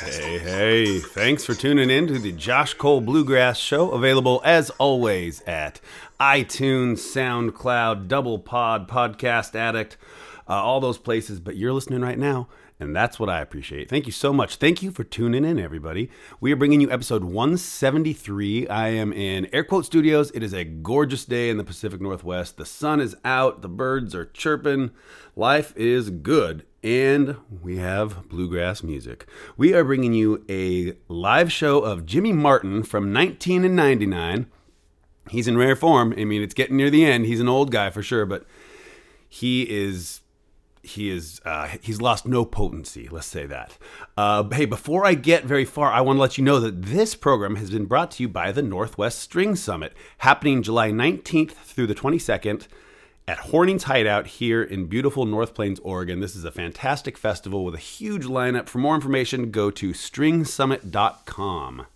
Hey, hey, thanks for tuning in to the Josh Cole Bluegrass Show, available as always at iTunes, SoundCloud, Double Pod, Podcast Addict, uh, all those places. But you're listening right now, and that's what I appreciate. Thank you so much. Thank you for tuning in, everybody. We are bringing you episode 173. I am in Air Quote Studios. It is a gorgeous day in the Pacific Northwest. The sun is out, the birds are chirping, life is good and we have bluegrass music. We are bringing you a live show of Jimmy Martin from 1999. He's in rare form. I mean, it's getting near the end. He's an old guy for sure, but he is he is uh, he's lost no potency. Let's say that. Uh, hey, before I get very far, I want to let you know that this program has been brought to you by the Northwest String Summit, happening July 19th through the 22nd at Horning's Hideout here in beautiful North Plains, Oregon. This is a fantastic festival with a huge lineup. For more information, go to stringsummit.com.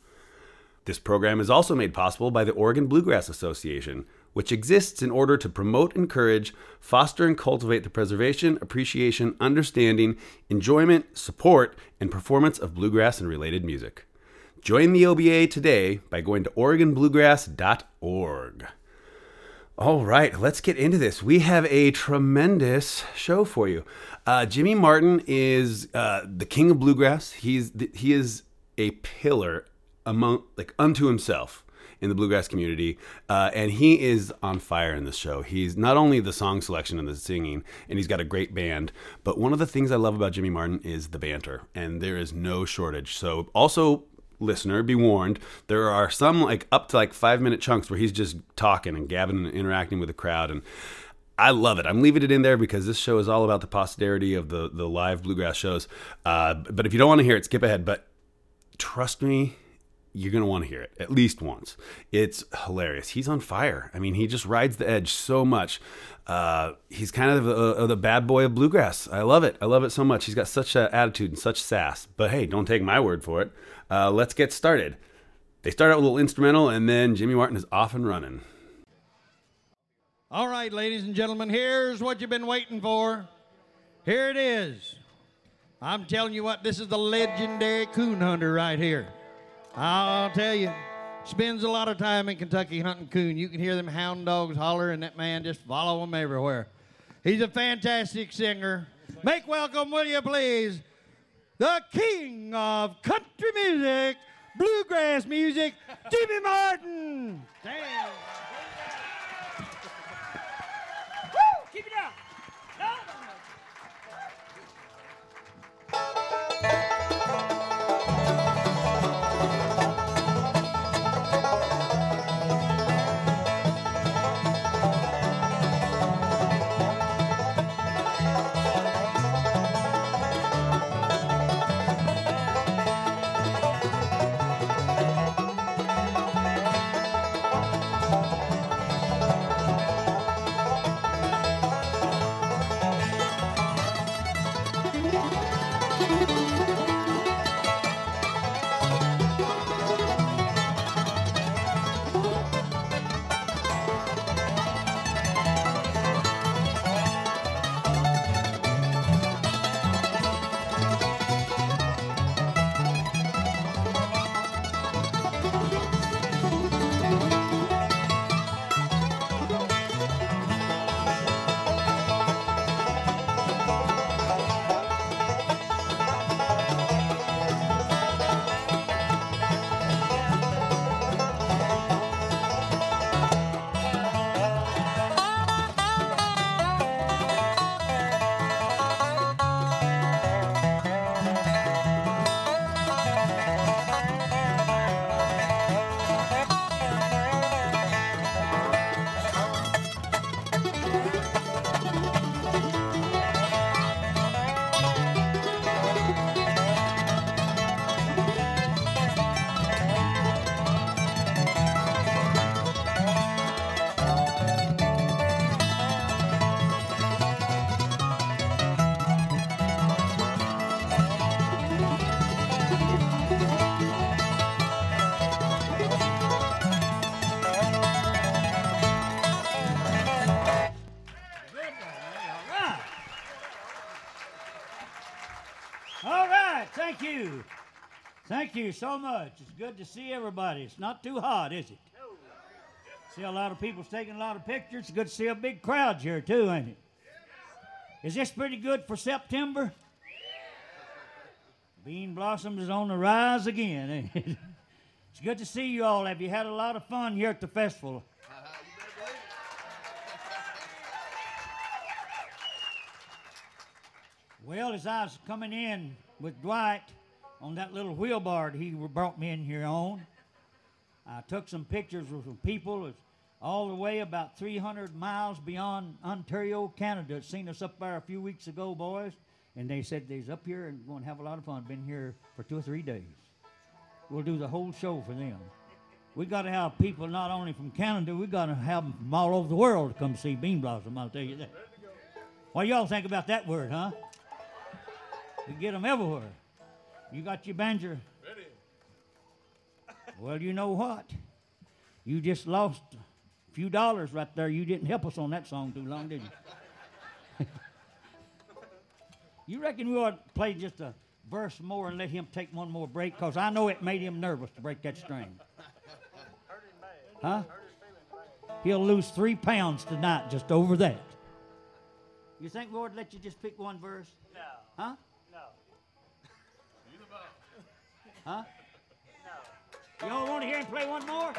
This program is also made possible by the Oregon Bluegrass Association, which exists in order to promote, encourage, foster, and cultivate the preservation, appreciation, understanding, enjoyment, support, and performance of bluegrass and related music. Join the OBA today by going to OregonBluegrass.org. All right, let's get into this. We have a tremendous show for you. Uh, Jimmy Martin is uh, the king of bluegrass. He's he is a pillar among like unto himself in the bluegrass community, uh, and he is on fire in this show. He's not only the song selection and the singing, and he's got a great band, but one of the things I love about Jimmy Martin is the banter, and there is no shortage. So also listener be warned there are some like up to like five minute chunks where he's just talking and gabbing and interacting with the crowd and I love it. I'm leaving it in there because this show is all about the posterity of the the live bluegrass shows. Uh, but if you don't want to hear it, skip ahead. But trust me, you're going to want to hear it at least once. It's hilarious. He's on fire. I mean, he just rides the edge so much. Uh, he's kind of the, the, bad boy of bluegrass. I love it. I love it so much. He's got such an attitude and such sass. But hey, don't take my word for it. Uh, let's get started. They start out with a little instrumental, and then Jimmy Martin is off and running. All right, ladies and gentlemen, here's what you've been waiting for. Here it is. I'm telling you what, this is the legendary coon hunter right here. I'll tell you, spends a lot of time in Kentucky hunting coon. You can hear them hound dogs holler, and that man just follow them everywhere. He's a fantastic singer. Make welcome, will you please, the king of country music, bluegrass music, Jimmy Martin. Damn. Thank you so much. It's good to see everybody. It's not too hot, is it? See a lot of people taking a lot of pictures. It's good to see a big crowd here, too, ain't it? Is this pretty good for September? Bean blossoms is on the rise again. ain't it? It's good to see you all. Have you had a lot of fun here at the festival? Well, as I was coming in with Dwight on that little wheelbarrow he brought me in here on, I took some pictures with some people it's all the way about 300 miles beyond Ontario, Canada. Seen us up there a few weeks ago, boys, and they said they's up here and going to have a lot of fun. Been here for two or three days. We'll do the whole show for them. We got to have people not only from Canada, we got to have them from all over the world to come see Bean Blossom. I'll tell you that. What y'all think about that word, huh? We get them everywhere. You got your banjo? Ready. Well, you know what? You just lost a few dollars right there. You didn't help us on that song too long, did you? you reckon we ought to play just a verse more and let him take one more break? Because I know it made him nervous to break that string. Huh? He'll lose three pounds tonight just over that. You think Lord let you just pick one verse? No, Huh? Huh? no. You all want to hear him play one more?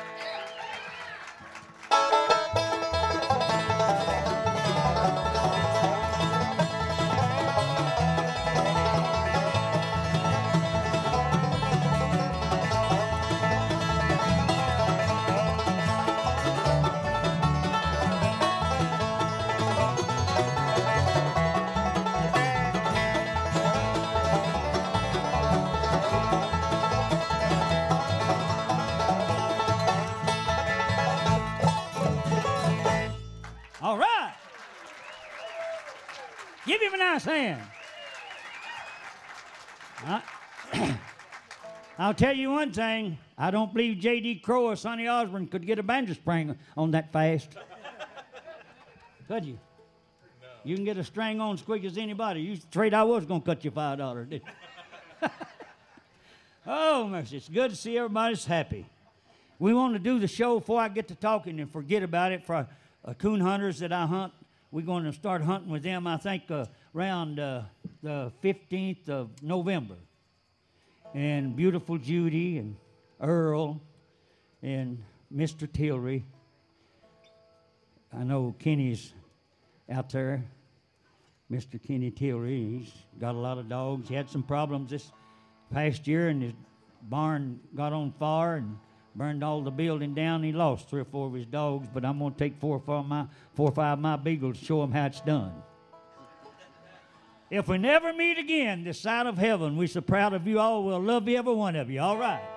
Nice hand. I- I'll tell you one thing. I don't believe J.D. Crowe or Sonny Osborne could get a banjo string on that fast. Could you? No. You can get a string on as quick as anybody. You trade I was going to cut you five dollars, didn't oh, mercy. It's good to see everybody's happy. We want to do the show before I get to talking and forget about it for uh, coon hunters that I hunt. We're going to start hunting with them, I think, uh, around uh, the 15th of November. And beautiful Judy and Earl and Mr. Tillery. I know Kenny's out there. Mr. Kenny Tillery, he's got a lot of dogs. He had some problems this past year, and his barn got on fire and burned all the building down. He lost three or four of his dogs, but I'm going to take four or five of my four or five of my beagles show him how it's done. If we never meet again this side of heaven, we're so proud of you all. We'll love you, every one of you. All right.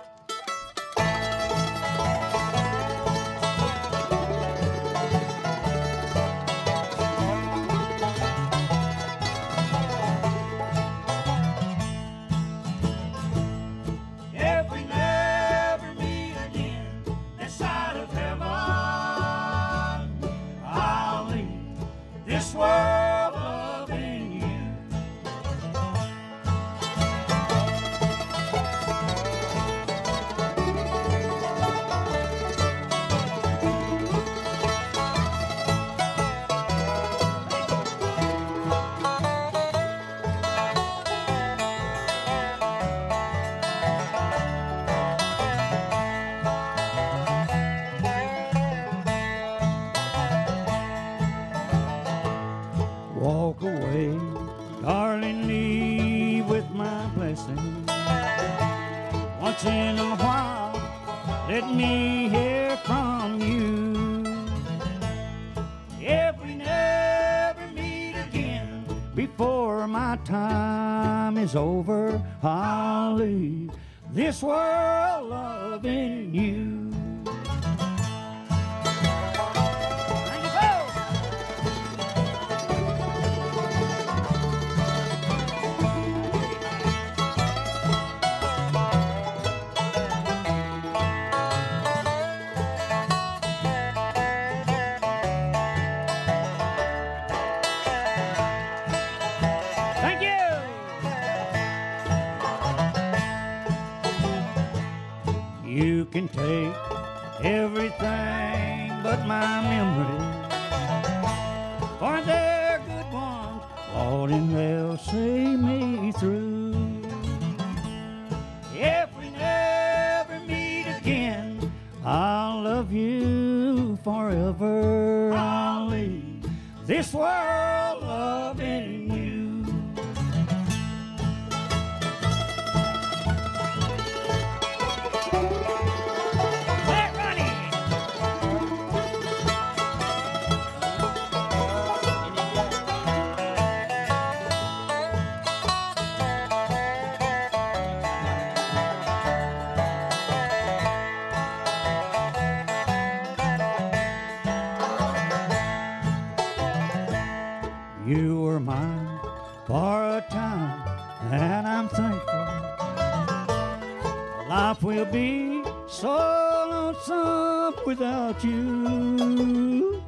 Without you.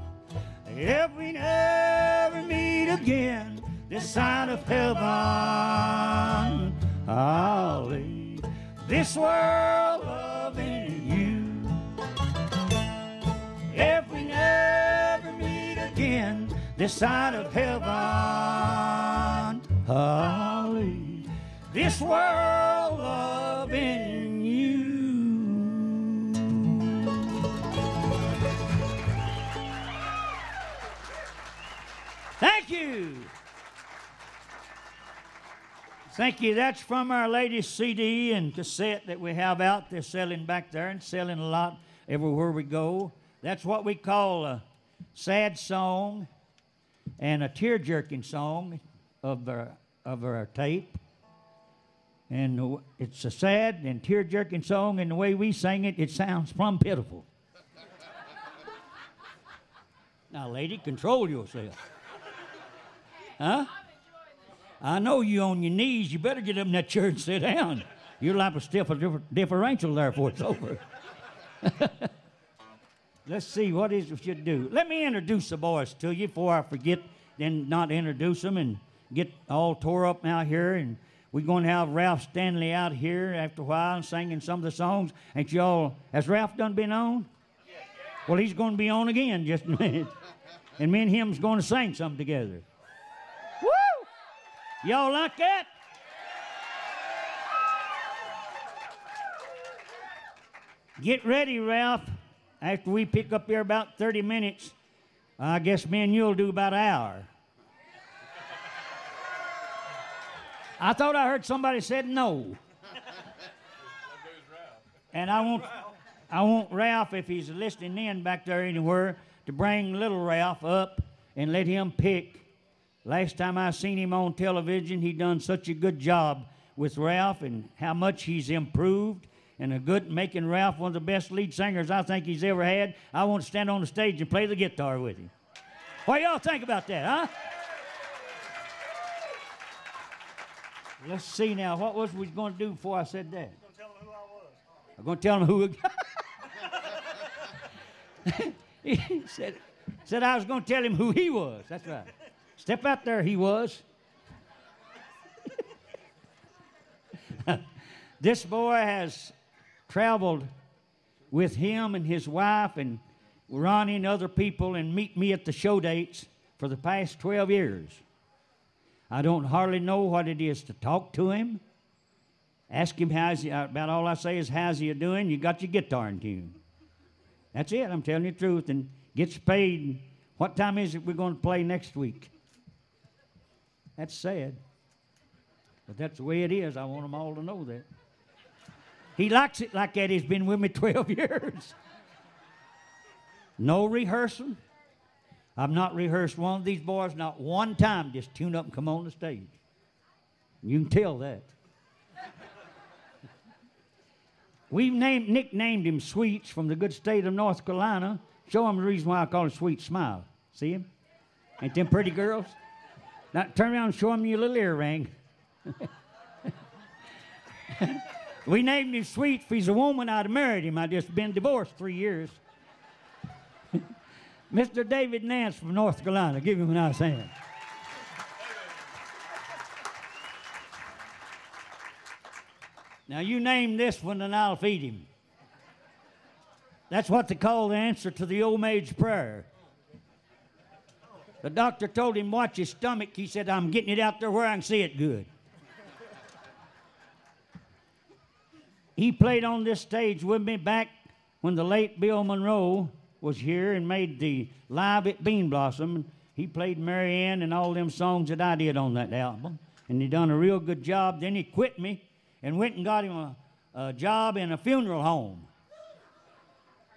If we never meet again this side of heaven, I'll leave this world loving you. If we never meet again this side of heaven, I'll leave this world Thank you. That's from our latest CD and cassette that we have out. They're selling back there and selling a lot everywhere we go. That's what we call a sad song and a tear jerking song of our, of our tape. And it's a sad and tear jerking song, and the way we sing it, it sounds plumb pitiful. now, lady, control yourself. Huh? I know you on your knees. You better get up in that chair and sit down. You're like a stiff a differ- differential there before it's over. Let's see what is we should do. Let me introduce the boys to you before I forget, then not introduce them and get all tore up out here. And we're going to have Ralph Stanley out here after a while singing some of the songs. Ain't y'all? Has Ralph done been on? Well, he's going to be on again just a minute, and me and him's going to sing something together. Y'all like that? Get ready, Ralph. After we pick up here about 30 minutes, I guess me and you'll do about an hour. I thought I heard somebody said no. And I want, I want Ralph, if he's listening in back there anywhere, to bring little Ralph up and let him pick. Last time I seen him on television, he done such a good job with Ralph and how much he's improved and a good making Ralph one of the best lead singers I think he's ever had. I want to stand on the stage and play the guitar with him. What y'all think about that, huh? Let's see now. What was we going to do before I said that? You're gonna tell him who I'm going to tell him who. he said, He said I was going to tell him who he was. That's right. Step out there, he was. this boy has traveled with him and his wife and Ronnie and other people and meet me at the show dates for the past 12 years. I don't hardly know what it is to talk to him. Ask him how's he, about all I say is how's he doing? You got your guitar in tune. That's it. I'm telling you the truth. And gets paid. What time is it we're going to play next week? That's sad. But that's the way it is. I want them all to know that. He likes it like that. He's been with me 12 years. No rehearsal. I've not rehearsed one of these boys, not one time, just tune up and come on the stage. You can tell that. We've named, nicknamed him Sweets from the good state of North Carolina. Show him the reason why I call him Sweet Smile. See him? Ain't them pretty girls? Now turn around and show him your little earring. we named him Sweet if he's a woman, I'd have married him. I just been divorced three years. Mr. David Nance from North Carolina. Give him a nice hand. Now you name this one and I'll feed him. That's what they call the answer to the old maid's prayer. The doctor told him, watch his stomach. He said, I'm getting it out there where I can see it good. he played on this stage with me back when the late Bill Monroe was here and made the Live at Bean Blossom. He played Marianne and all them songs that I did on that album. And he done a real good job. Then he quit me and went and got him a, a job in a funeral home.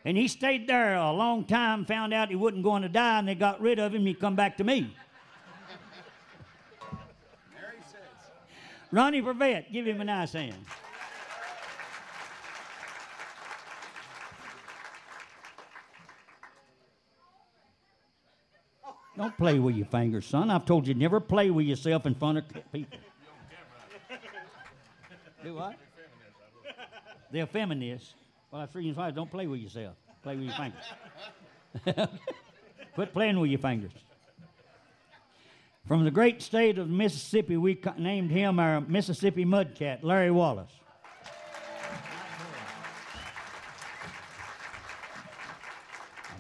And he stayed there a long time, found out he wasn't going to die, and they got rid of him. And he come back to me. Ronnie Prevette, give him a nice hand. Don't play with your fingers, son. I've told you never play with yourself in front of people. Do what? They're feminists. Well, that's reason why don't play with yourself. Play with your fingers. Quit playing with your fingers. From the great state of Mississippi, we named him our Mississippi Mudcat, Larry Wallace.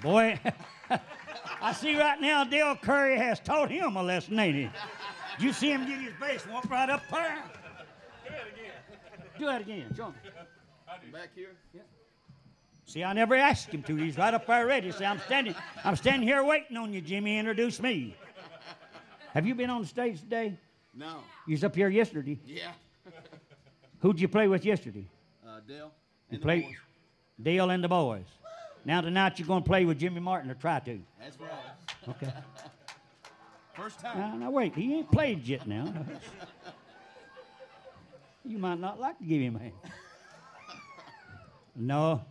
Boy, I see right now Dale Curry has taught him a lesson, ain't he? Did you see him get his bass walk right up there? Do that again. Do it again. Show him. Back here? See, I never asked him to. He's right up there ready. See, I'm standing, I'm standing here waiting on you, Jimmy. Introduce me. Have you been on the stage today? No. You was up here yesterday. Yeah. Who'd you play with yesterday? Uh, Dale. You And the play boys. Dale and the boys. Now tonight you're going to play with Jimmy Martin or try to. That's right. Okay. First time. Now, now wait, he ain't played yet now. You might not like to give him a hand. No,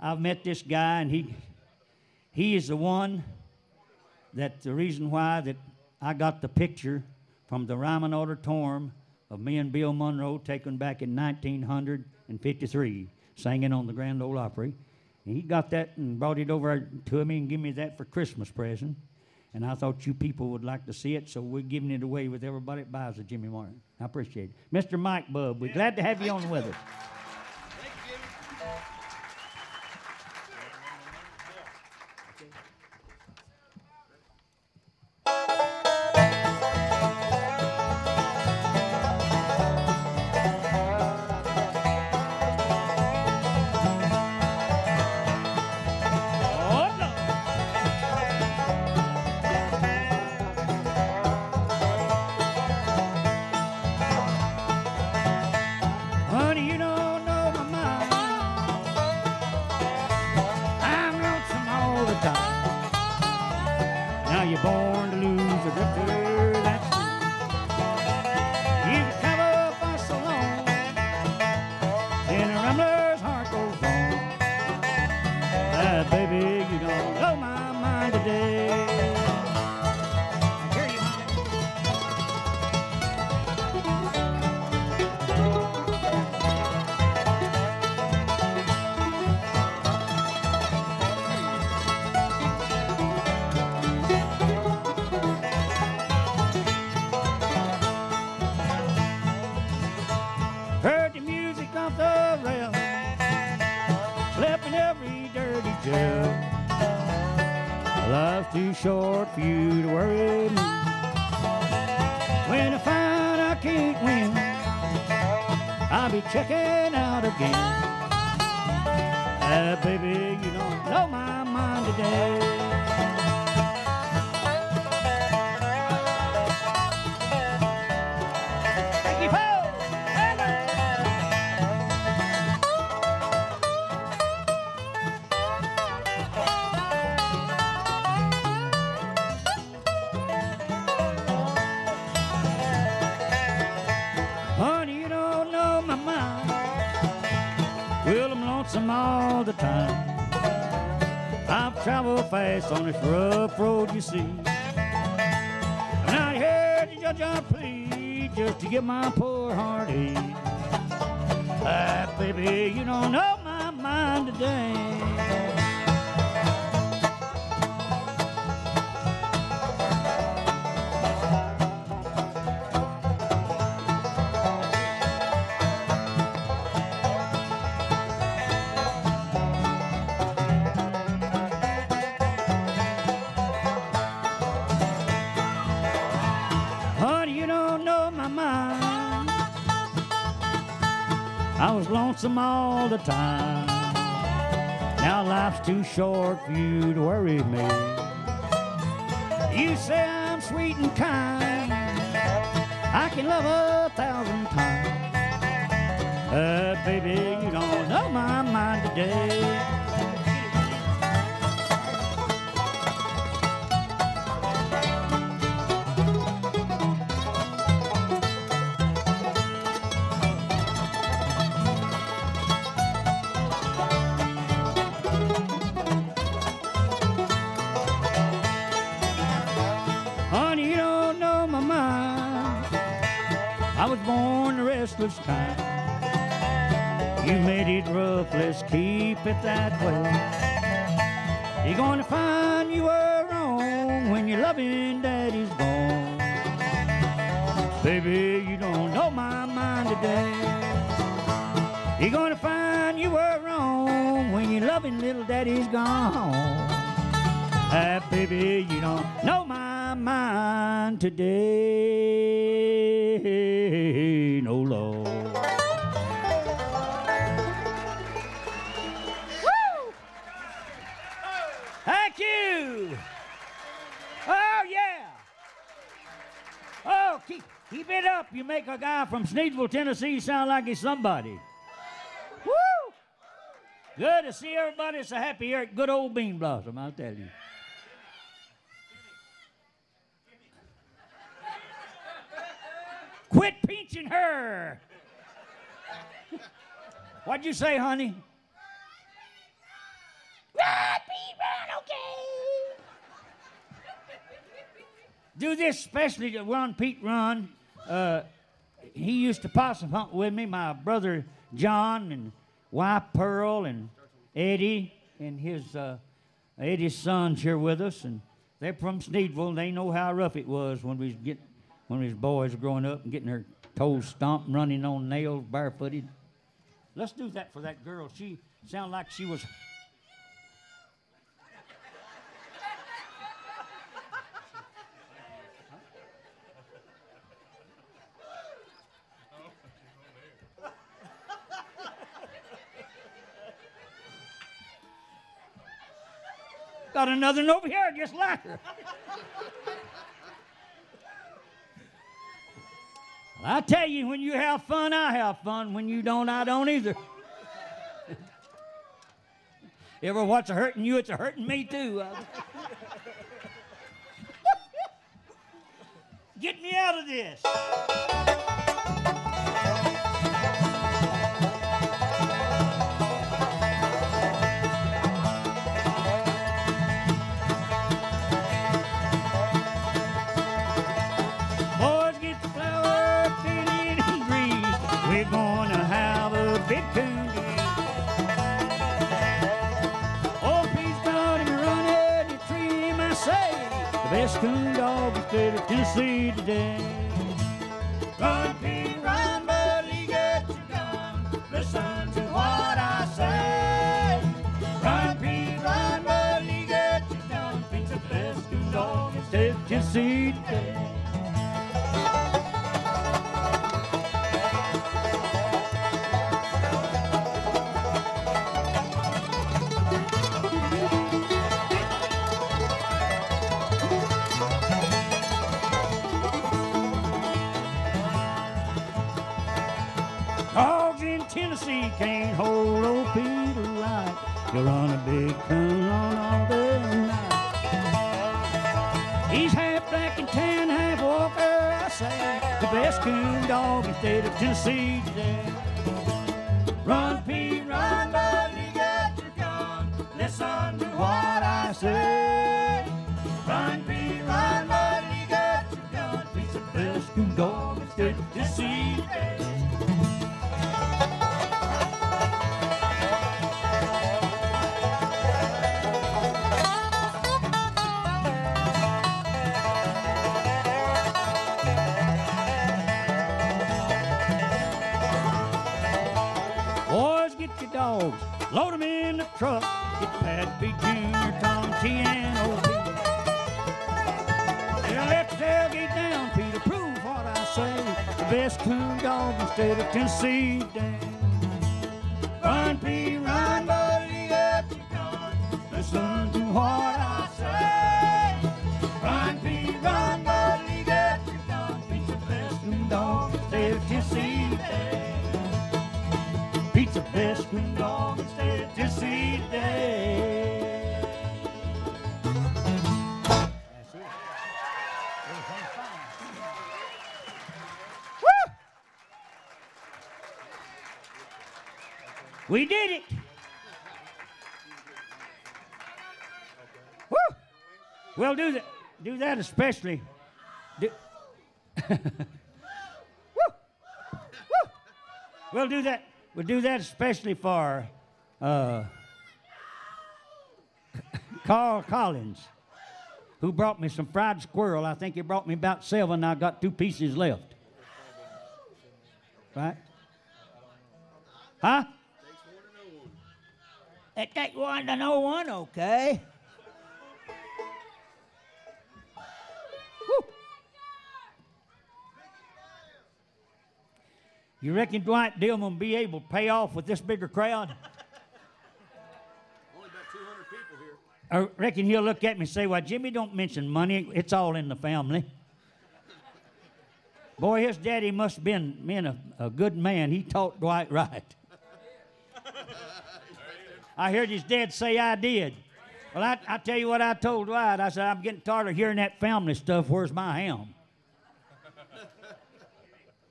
I've met this guy and he he is the one that the reason why that I got the picture from the Ryman Auditorium of me and Bill Monroe taken back in 1953, singing on the Grand Ole Opry. And he got that and brought it over to me and gave me that for Christmas present. And I thought you people would like to see it, so we're giving it away with everybody that buys a Jimmy Martin. I appreciate it. Mr. Mike Bub, we're glad to have you on with us. All the time. I've traveled fast on this rough road, you see. I'm not here to judge or plead, just to get my poor heart ease. Ah, baby, you don't know my mind today. Was lonesome all the time. Now life's too short for you to worry me. You say I'm sweet and kind. I can love a thousand times. Uh, baby, you don't know my mind today. It that way. You're gonna find you were wrong when your loving daddy's gone. Baby, you don't know my mind today. You're gonna find you were wrong when your loving little daddy's gone. Ah, baby, you don't know my mind today. Up. You make a guy from Sneedsville, Tennessee sound like he's somebody. Woo! Good to see everybody so happy here at good old Bean Blossom, I'll tell you. Quit pinching her. What'd you say, honey? Run, Pete, run, okay. Do this especially to Run, Pete, run. Uh, he used to possum hunt with me, my brother John and wife Pearl and Eddie and his uh, Eddie's sons here with us, and they're from Sneedville. And They know how rough it was when we was get when these boys growing up and getting their toes stomped, running on nails, barefooted. Let's do that for that girl. She sounded like she was. Got another one over here just her. Well, I tell you, when you have fun, I have fun. When you don't, I don't either. Ever what's a hurting you, it's a hurting me too. Uh, Get me out of this. Coon dog the state of Tennessee today. Can't hold old Peter Light. You'll run a big coon on all day and night. He's half black and tan, half walker, I say. The best coon dog in the state of Tennessee today. Run, Pete, run, buddy, get your gun. Listen to what I say. Dogs, load 'em in the truck. Get Pat B. Jr., Tom T. and O.B. Yeah, let the tailgate down, Peter, prove what I say. The best coon dog in the state of Tennessee, Dan. Run, Pete, run, buddy, up you come. Listen to what We did it. Woo! We'll do that. Do that especially. Do- Woo! Woo! We'll do that. We'll do that especially for uh, Carl Collins, who brought me some fried squirrel. I think he brought me about seven. I got two pieces left. Right? Huh? It takes one to know one, okay? You reckon Dwight Dillman will be able to pay off with this bigger crowd? I reckon he'll look at me and say, Well, Jimmy, don't mention money. It's all in the family. Boy, his daddy must have been, a, a good man. He taught Dwight right. I heard his dad say I did. Well, I, I tell you what I told Dwight. I said, I'm getting tired of hearing that family stuff. Where's my ham?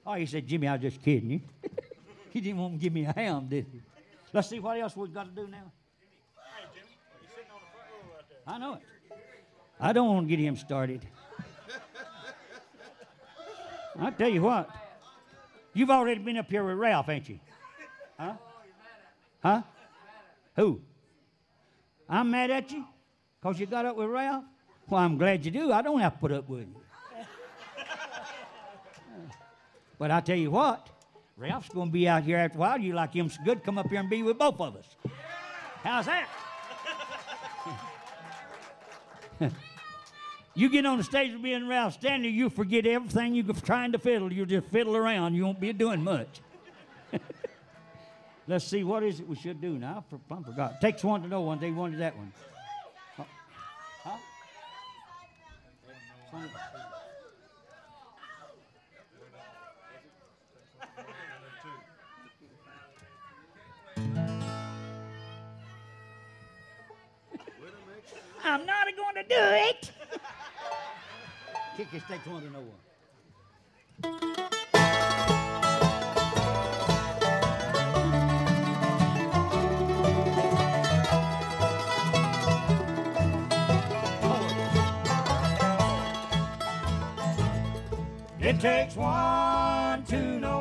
oh, he said, Jimmy, I was just kidding you. he didn't want to give me a ham, did he? Let's see what else we've got to do now. I know it. I don't want to get him started. I tell you what, you've already been up here with Ralph, ain't you? Huh? Huh? Who? I'm mad at you because you got up with Ralph? Well, I'm glad you do. I don't have to put up with you. but I tell you what, Ralph's going to be out here after a while. You like him so good, come up here and be with both of us. How's that? You get on the stage with me and Ralph Stanley, you forget everything you're trying to fiddle. You'll just fiddle around. You won't be doing much. Let's see, what is it we should do now? I for- I forgot. Takes one to know one. They wanted that one. Oh. Huh? I'm not going to do it. Kick his takes one to know one. It takes one to know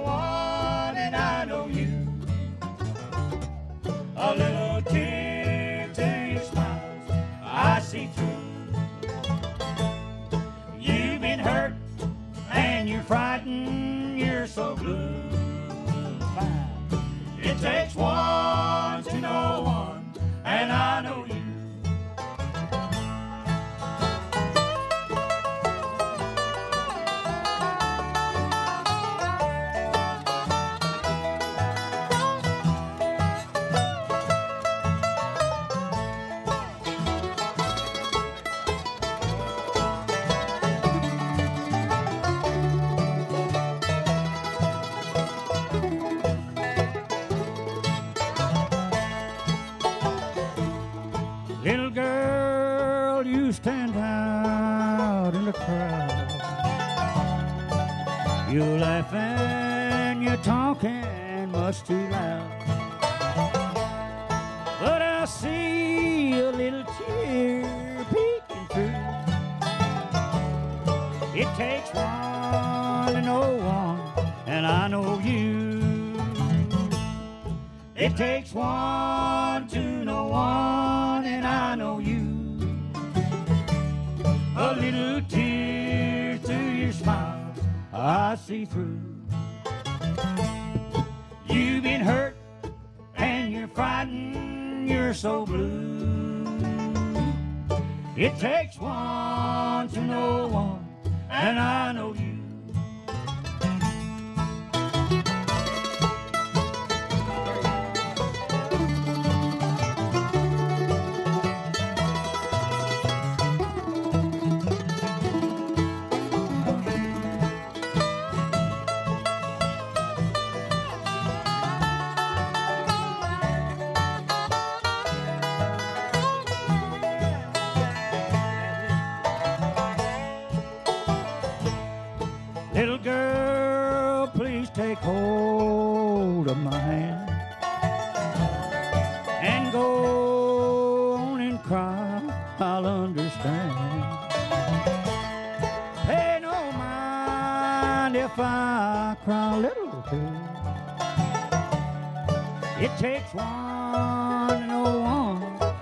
One,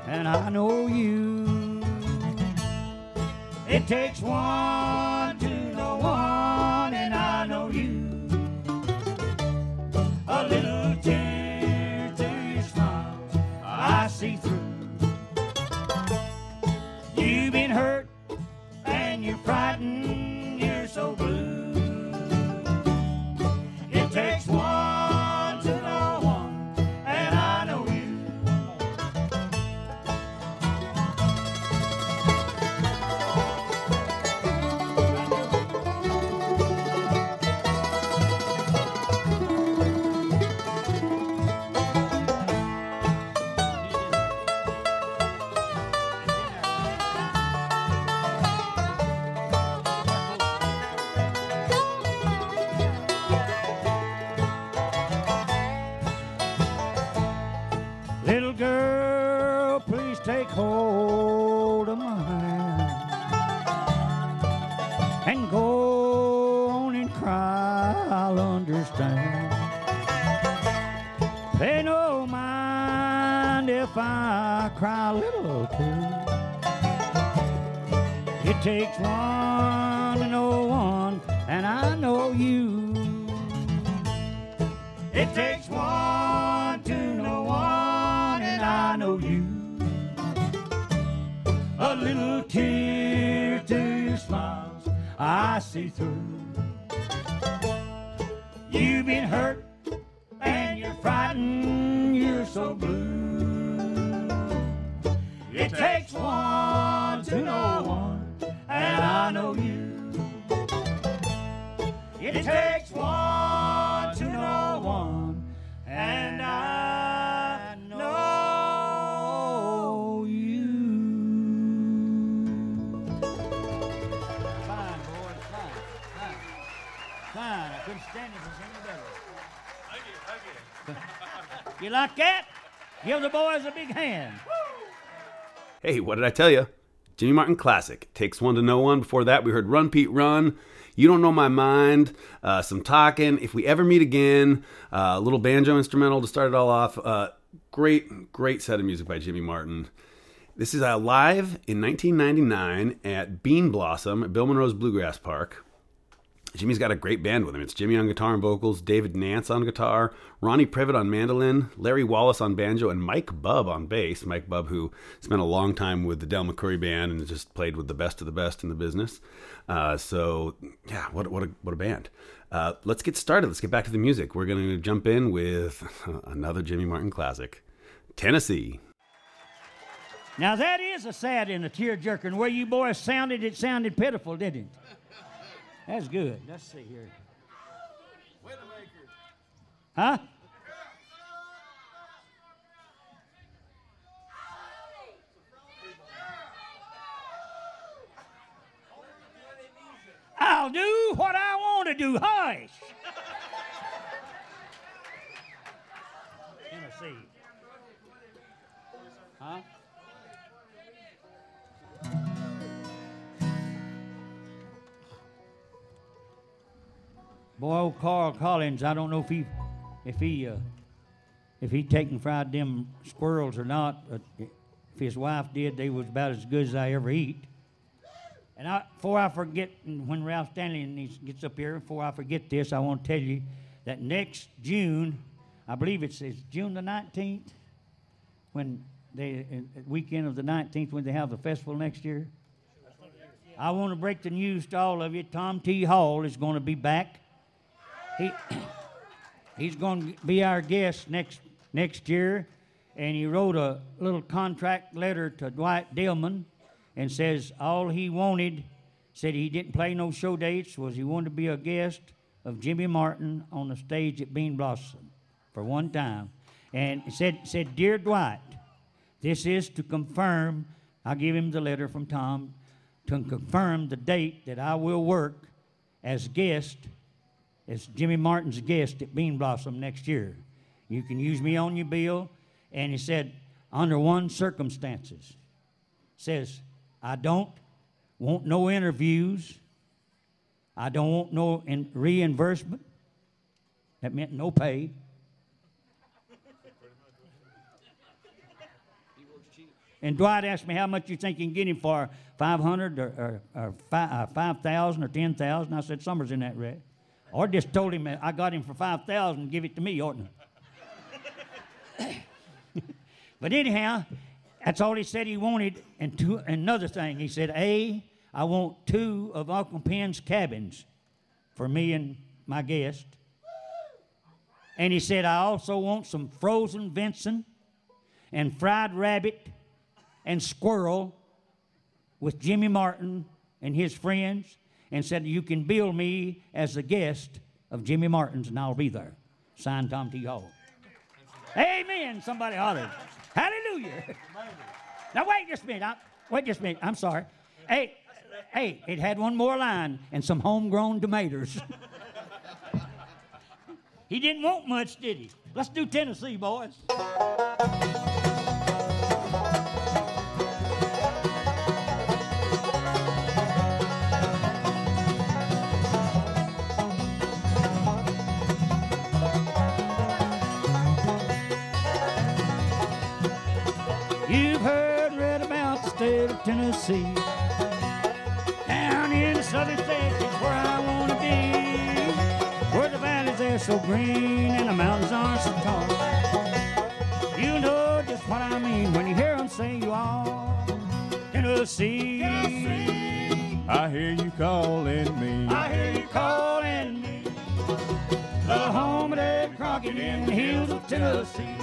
and I know you. It takes one go on and cry. I'll understand. Pay no mind if I cry a little too. It takes one to know one, and I know you. It takes one to know one, and I know you. A little smiles, I see through. You've been hurt, and you're frightened, you're so blue. It takes one to know one, and I know you. It takes you. like that? Give the boys a big hand. Hey, what did I tell you? Jimmy Martin Classic. Takes one to know one. Before that, we heard Run Pete Run. You Don't Know My Mind. Uh, some talking. If we ever meet again. Uh, a little banjo instrumental to start it all off. Uh, great, great set of music by Jimmy Martin. This is uh, live in 1999 at Bean Blossom at Bill Monroe's Bluegrass Park. Jimmy's got a great band with him. It's Jimmy on guitar and vocals, David Nance on guitar, Ronnie Privet on mandolin, Larry Wallace on banjo, and Mike Bub on bass. Mike Bub, who spent a long time with the Del McCoury band and just played with the best of the best in the business. Uh, so, yeah, what, what, a, what a band. Uh, let's get started. Let's get back to the music. We're going to jump in with another Jimmy Martin classic Tennessee. Now that is a sad and a tear jerker. And where you boys sounded, it sounded pitiful, didn't it? That's good. Let's see here. Huh? I'll do what I want to do. Hush. Tennessee. Huh? Boy, old Carl Collins, I don't know if he, if he, uh, if he taken fried them squirrels or not. But if his wife did, they was about as good as I ever eat. And I, before I forget, when Ralph Stanley gets up here, before I forget this, I want to tell you that next June, I believe it's, it's June the 19th, when they, uh, weekend of the 19th, when they have the festival next year. I want to break the news to all of you. Tom T. Hall is going to be back. He, he's going to be our guest next next year, and he wrote a little contract letter to Dwight Dillman, and says all he wanted, said he didn't play no show dates, was he wanted to be a guest of Jimmy Martin on the stage at Bean Blossom for one time, and said said dear Dwight, this is to confirm. I'll give him the letter from Tom to confirm the date that I will work as guest, as Jimmy Martin's guest at Bean Blossom next year. You can use me on your bill. And he said, under one circumstances. Says, I don't want no interviews. I don't want no in- reimbursement. That meant no pay. And Dwight asked me how much you think you can get him for, 500 or, or, or fi- uh, 5,000 or 10,000. I said, Summers in that red. Or just told him I got him for 5,000, give it to me, oughtn't I? but anyhow, that's all he said he wanted. And two, another thing, he said, A, I want two of Uncle Penn's cabins for me and my guest. And he said, I also want some frozen venison and fried rabbit and squirrel with Jimmy Martin and his friends and said, You can bill me as a guest of Jimmy Martin's and I'll be there. Signed Tom T. Hall. Amen. Somebody hollered. Hallelujah. Now wait just a minute. I, wait just a minute. I'm sorry. Hey, hey, it had one more line and some homegrown tomatoes. he didn't want much, did he? Let's do Tennessee, boys. Tennessee. Down in the southern states is where I want to be. Where the valleys are so green and the mountains are so tall. You know just what I mean when you hear them say you are Tennessee. I hear you calling me. I hear you calling me. The home of Dave Crockett in the hills of Tennessee.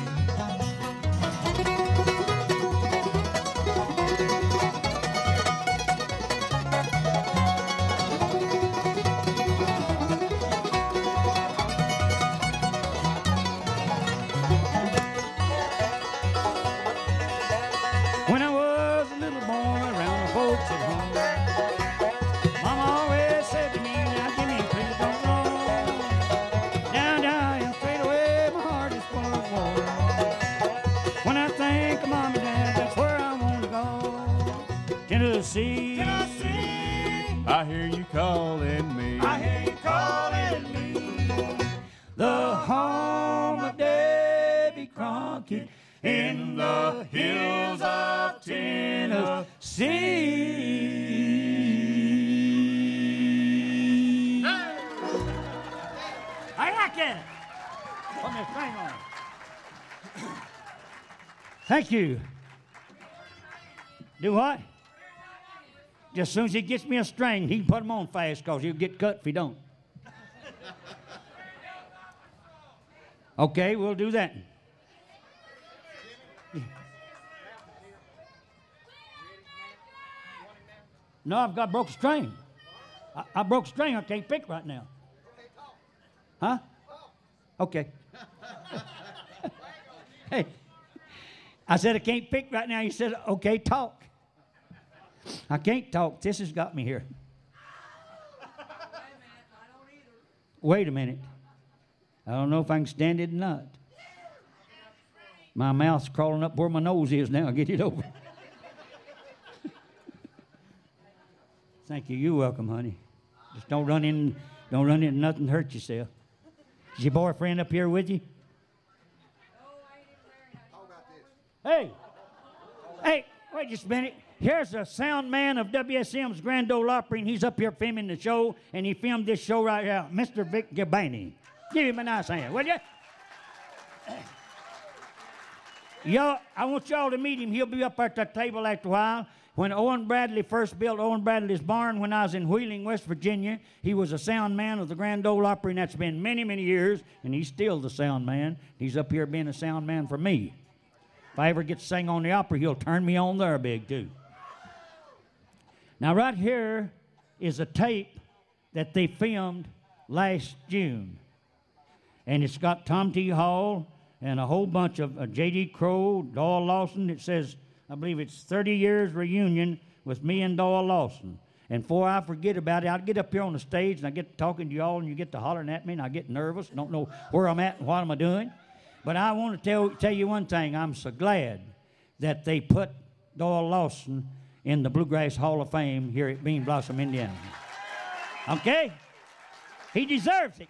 Thank you. Do what? Just as soon as he gets me a string, he can put him on fast because he'll get cut if he don't. Okay, we'll do that. No, I've got broke string. I, I broke string. I can't pick right now. Huh? Okay. hey, I said I can't pick right now. He said, okay, talk. I can't talk. This has got me here. Wait a minute. I don't know if I can stand it or not. My mouth's crawling up where my nose is now. Get it over. Thank you. You're welcome, honey. Just don't run in, don't run into nothing, hurt yourself. Is your boyfriend up here with you? Wait just a minute. Here's a sound man of WSM's Grand Ole Opry, and he's up here filming the show, and he filmed this show right here, Mr. Vic Gabany. Give him a nice hand, will you? Y'all, I want y'all to meet him. He'll be up at that table after a while. When Owen Bradley first built Owen Bradley's barn when I was in Wheeling, West Virginia, he was a sound man of the Grand Ole Opry, and that's been many, many years, and he's still the sound man. He's up here being a sound man for me. If I ever get to sing on the opera, he'll turn me on there big, too. Now, right here is a tape that they filmed last June. And it's got Tom T. Hall and a whole bunch of uh, J.D. Crowe, Doyle Lawson. It says, I believe it's 30 years reunion with me and Doyle Lawson. And before I forget about it, I'll get up here on the stage and I get talking to y'all and you get to hollering at me and I get nervous, don't know where I'm at and what am I doing. But I want to tell, tell you one thing. I'm so glad that they put Doyle Lawson in the Bluegrass Hall of Fame here at Bean Blossom, Indiana. Okay? He deserves it.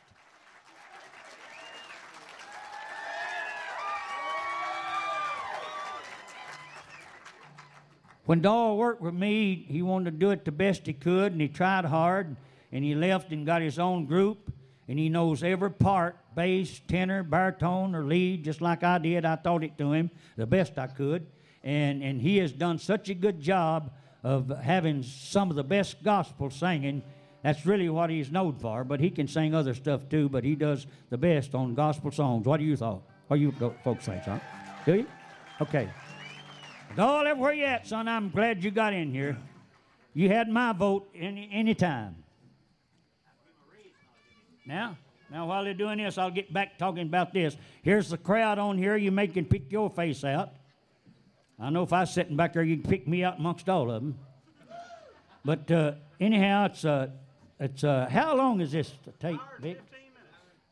When Doyle worked with me, he wanted to do it the best he could, and he tried hard, and he left and got his own group, and he knows every part bass, tenor, baritone, or lead, just like I did. I taught it to him the best I could, and, and he has done such a good job of having some of the best gospel singing. That's really what he's known for, but he can sing other stuff too, but he does the best on gospel songs. What do you thought? What do you folks think, son? Do you? Okay. Doyle, everywhere you at, son, I'm glad you got in here. You had my vote any any time. Now, now while they're doing this, I'll get back talking about this. Here's the crowd on here. You may can pick your face out. I know if I was sitting back there, you can pick me out amongst all of them. But uh, anyhow, it's uh, it's uh, how long is this to tape, Vic?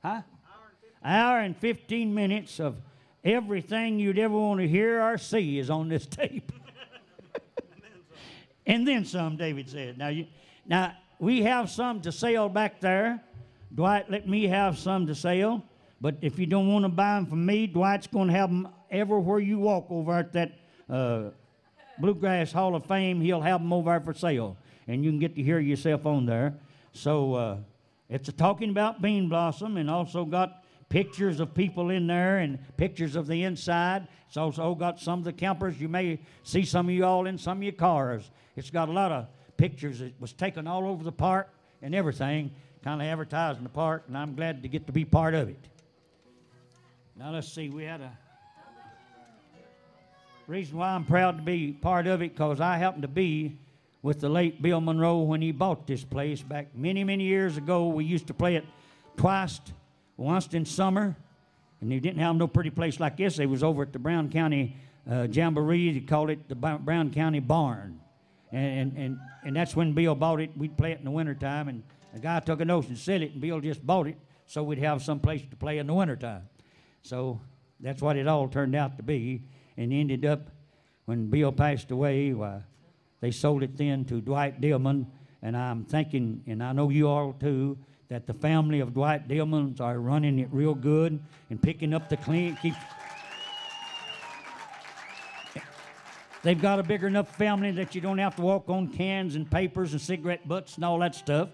Huh? Hour and 15 minutes of everything you'd ever want to hear or see is on this tape. and then some, David said. Now, you, now we have some to sell back there. Dwight let me have some to sell. But if you don't want to buy them from me, Dwight's going to have them everywhere you walk over at that uh, Bluegrass Hall of Fame. He'll have them over there for sale, and you can get to hear yourself on there. So uh, it's talking about bean blossom, and also got pictures of people in there and pictures of the inside. It's also got some of the campers. You may see some of you all in some of your cars. It's got a lot of pictures. It was taken all over the park and everything, kind of advertising the park, and I'm glad to get to be part of it. Now let's see. We had a reason why I'm proud to be part of it because I happened to be with the late Bill Monroe when he bought this place back many, many years ago. We used to play it twice, once in summer, and they didn't have no pretty place like this. They was over at the Brown County uh, Jamboree. They called it the Brown County Barn, and, and and and that's when Bill bought it. We'd play it in the wintertime, and the guy took a notion to sell it, and Bill just bought it so we'd have some place to play in the wintertime. So that's what it all turned out to be, and ended up when Bill passed away. Why, they sold it then to Dwight Dillman, and I'm thinking, and I know you all too, that the family of Dwight Dillmans are running it real good and picking up the clean. Keep, They've got a bigger enough family that you don't have to walk on cans and papers and cigarette butts and all that stuff.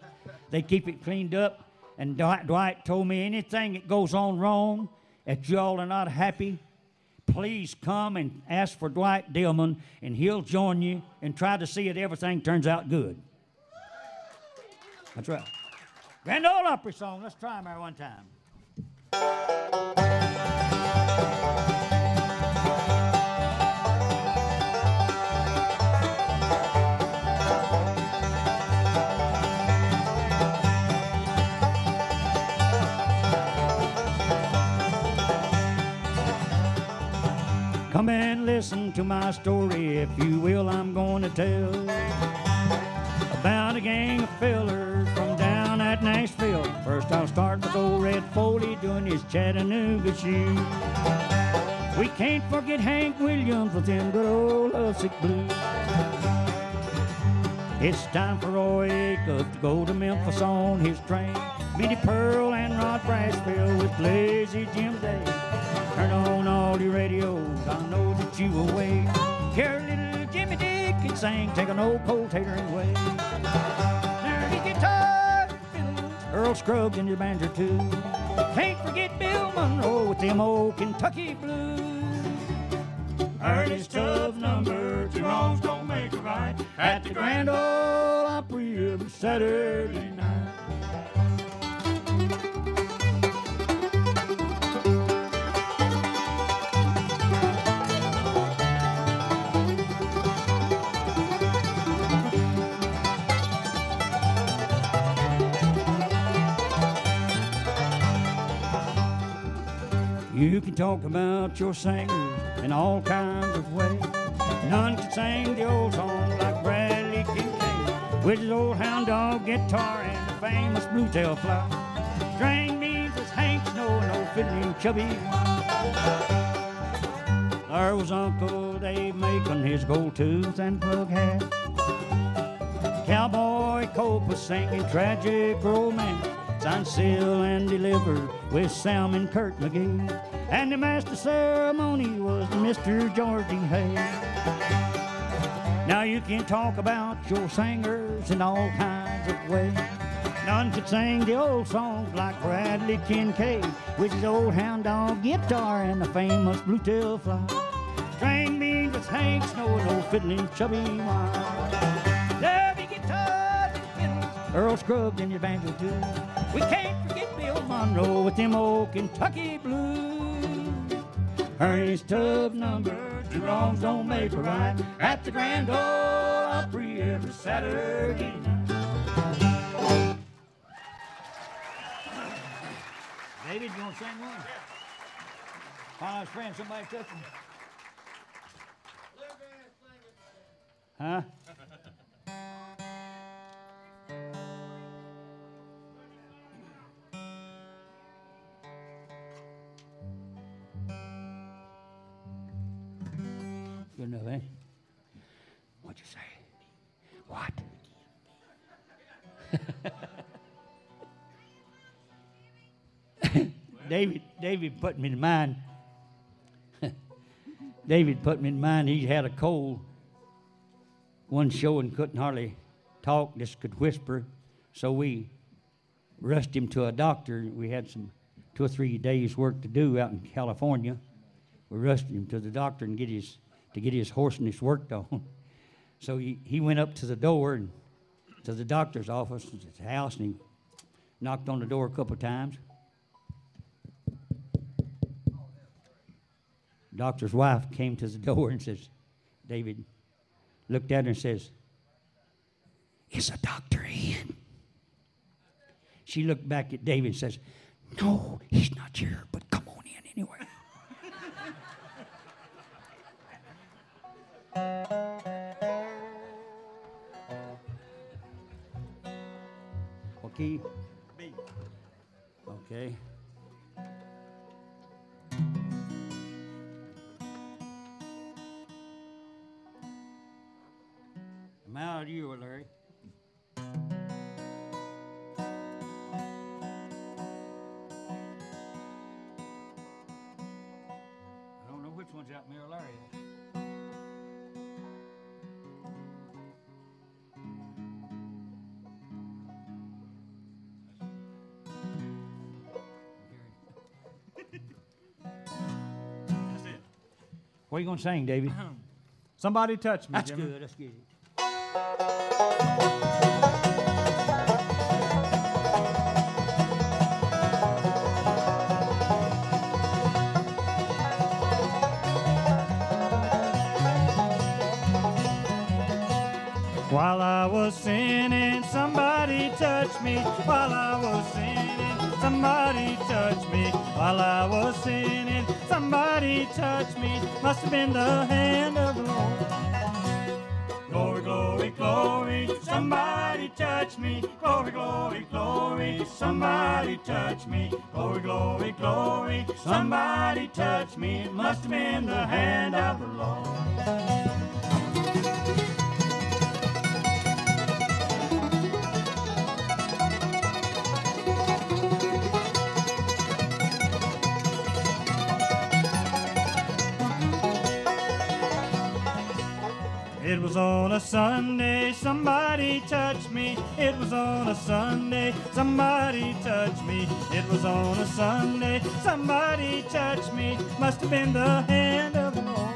They keep it cleaned up. And Dwight, Dwight told me anything that goes on wrong, that y'all are not happy, please come and ask for Dwight Dillman, and he'll join you and try to see that everything turns out good. That's right. Grand Ole Opry song. Let's try 'em there one time. Come and listen to my story, if you will, I'm going to tell about a gang of fellers from down at Nashville. First, I'll start with old Red Foley doing his Chattanooga shoe. We can't forget Hank Williams with them good old lovesick blues. It's time for Roy Acuff to go to Memphis on his train. Minnie Pearl and Rod Brasfield with Lazy Jim Day. Turn on all Sing, take an old cold tater and wait. Dirty guitar, Earl Scruggs and your banjo too. Can't forget Bill Monroe with them old Kentucky blues. Ernest Tubb's number, two wrongs don't make a right. At the Grand Ole Opry every Saturday You can talk about your singers in all kinds of ways. None can sing the old song like Bradley Kincaid with his old hound dog guitar and the famous blue tail fly. String means it's Hank Snow old fiddling Chubby. There was Uncle Dave making his gold tooth and plug hat. Cowboy Cope was singing tragic romance, signed, sealed, and delivered with Sam and Kirk McGee. And the master ceremony was Mr. George D. Hay. Now you can talk about your singers in all kinds of ways. None could sing the old songs like Bradley Kincaid with his old hound dog guitar and the famous blue tail fly. String beans with Hank Snow and old fiddling Chubby Wise. Derby guitars and fiddles, Earl Scruggs and your banjo too. We can't forget Bill Monroe with them old Kentucky blues. Ernie's tub number, two wrongs don't make a right. At the Grand Ole Opry every Saturday night. David, you want to sing one? Yeah. Find his friend, somebody touch him. Huh? Good enough, eh? What'd you say? What? David, David put me in mind. David put me in mind he had a cold one show and couldn't hardly talk, just could whisper. So we rushed him to a doctor. We had some two or three days work to do out in California. We rushed him to the doctor and get his to get his hoarseness worked on. So he, he went up to the door and to the doctor's office, his house, and he knocked on the door a couple of times. Doctor's wife came to the door and says, David looked at her and says, Is a doctor in? She looked back at David and says, No, he's not here, but come on in anyway. Okay. B. Okay. I'm out of you, Larry. What are you going to sing, David? Uh-huh. Somebody touch me, That's Jimmy. good. Let's get it. While I was sinning, somebody touched me. While I was sinning, somebody touched me. While I was sinning, somebody touched me. Must have been the hand of the Lord. Glory, glory, glory, somebody touch me. Glory, glory, glory, somebody touch me. Glory, glory, glory, somebody touch me. It must have been the hand of the Lord. A Sunday, somebody touched me. It was on a Sunday, somebody touched me. It was on a Sunday, somebody touched me. Must have been the hand of the Lord.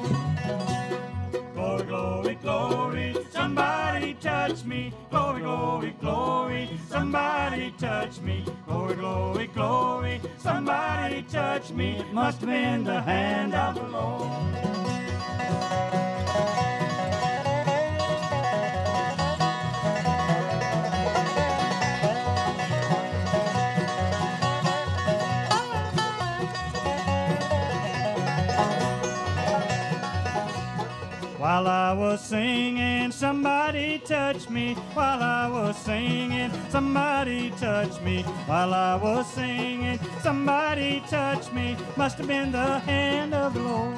Glory, glory, glory, somebody touched me. Glory, glory, glory, somebody touched me. Glory, glory, glory, somebody touched me. Must have been the hand of the Lord. While I was singing, somebody touched me. While I was singing, somebody touched me. While I was singing, somebody touched me. Must have been the hand of the Lord.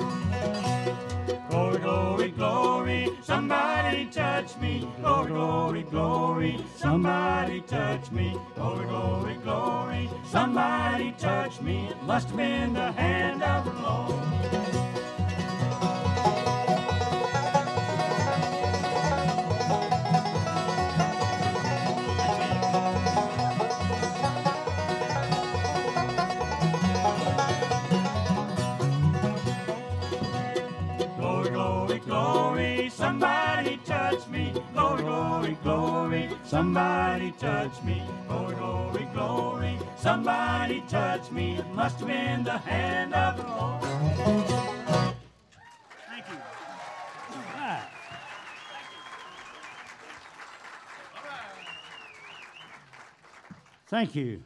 Glory, glory, glory, somebody touch me. Glory, glory, glory, somebody touch me. Glory, glory, glory, somebody touch me. It must have been the hand of the Lord. Somebody touch me. Glory, glory, glory, somebody touch me. It must have been the hand of the Lord. Thank you. All right. Thank you.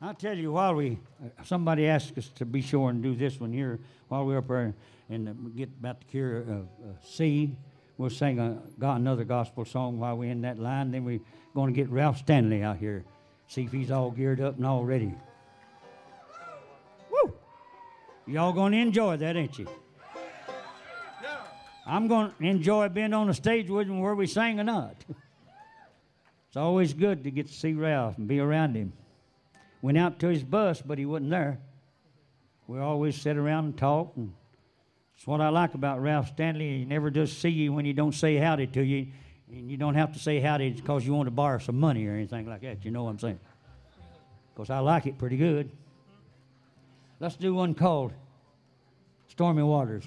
I'll tell you, while we, uh, somebody asked us to be sure and do this one here while we're up there and uh, we get about the cure of uh, C. We'll sing a, got another gospel song while we're in that line. Then we're going to get Ralph Stanley out here, see if he's all geared up and all ready. Woo! Y'all going to enjoy that, ain't you? I'm going to enjoy being on the stage with him, where we sing or not. it's always good to get to see Ralph and be around him. Went out to his bus, but he wasn't there. We always sit around and talk, and it's what I like about Ralph Stanley. He never does see you when he don't say howdy to you, and you don't have to say howdy because you want to borrow some money or anything like that. You know what I'm saying? Because I like it pretty good. Let's do one called Stormy Waters.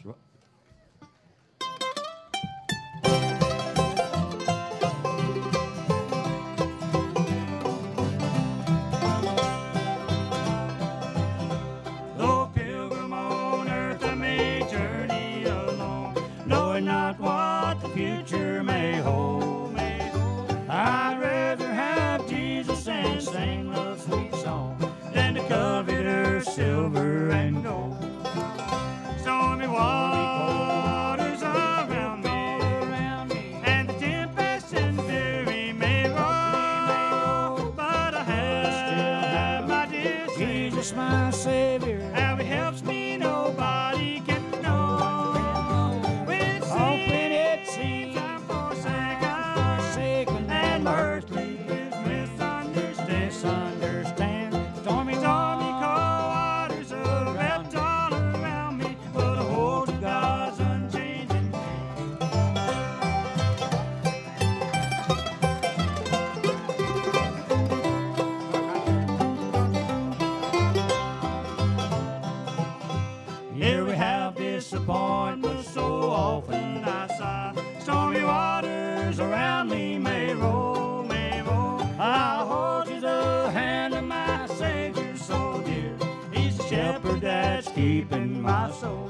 Disappointment so often I sigh. Stormy waters around me may roll, may roll. I'll hold to the hand of my Savior so dear. He's the shepherd that's keeping my soul.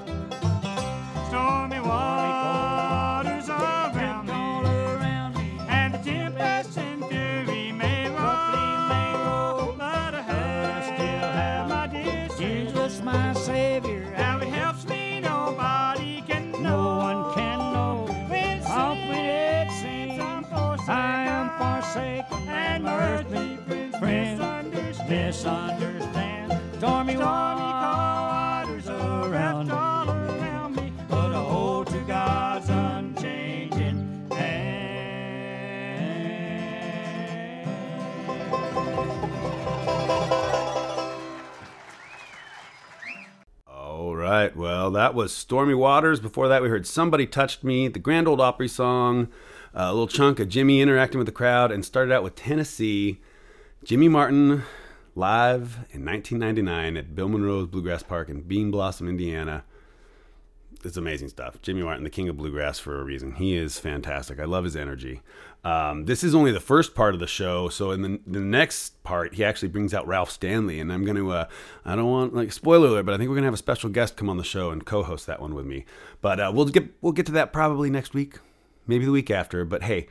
Stormy waters misunderstand. misunderstand. Stormy Stormy waters waters are wrapped around all around me, but I hold to God's unchanging hand. All right. Well, that was Stormy Waters. Before that, we heard Somebody Touched Me, the Grand Old Opry song, a little chunk of Jimmy interacting with the crowd, and started out with Tennessee, Jimmy Martin live in 1999 at Bill Monroe's Bluegrass Park in Bean Blossom, Indiana. It's amazing stuff. Jimmy Martin, the king of bluegrass for a reason. He is fantastic. I love his energy. Um, this is only the first part of the show, so in the, the next part, he actually brings out Ralph Stanley, and I'm going to. Uh, I don't want like spoiler alert, but I think we're going to have a special guest come on the show and co-host that one with me. But uh, we'll get we'll get to that probably next week, maybe the week after. But hey,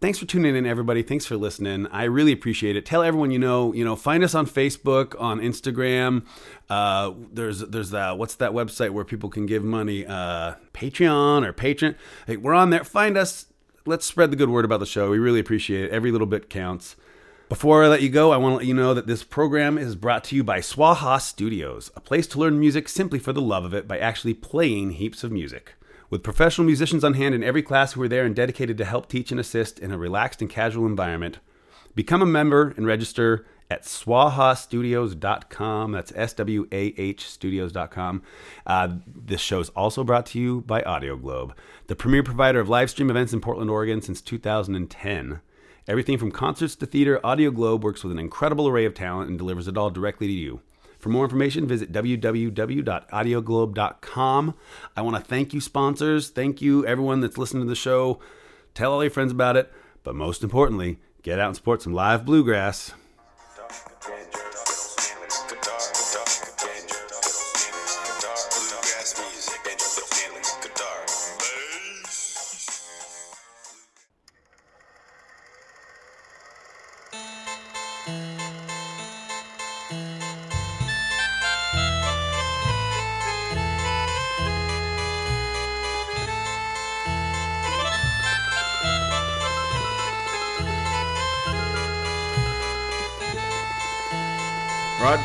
thanks for tuning in everybody. Thanks for listening. I really appreciate it. Tell everyone you know you know find us on facebook on instagram. Uh, there's there's that what's that website where people can give money? Uh, patreon or patron hey, we're on there. Find us. Let's spread the good word about the show. We really appreciate it. Every little bit counts. Before I let you go, I want to let you know that this program is brought to you by Swaha Studios, a place to learn music simply for the love of it by actually playing heaps of music. With professional musicians on hand in every class who are there and dedicated to help teach and assist in a relaxed and casual environment, become a member and register at swahastudios.com. That's S W A H studios.com. Uh, this show is also brought to you by Audio Globe, the premier provider of live stream events in Portland, Oregon since 2010. Everything from concerts to theater, Audio Globe works with an incredible array of talent and delivers it all directly to you. For more information, visit www.audioglobe.com. I want to thank you, sponsors. Thank you, everyone that's listening to the show. Tell all your friends about it. But most importantly, get out and support some live bluegrass.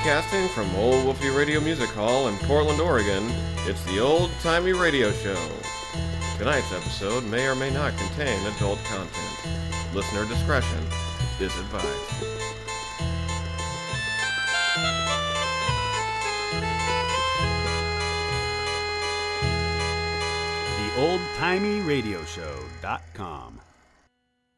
Broadcasting from Old Wolfie Radio Music Hall in Portland, Oregon, it's the Old Timey Radio Show. Tonight's episode may or may not contain adult content. Listener discretion is advised. The oldtimey radio show.com.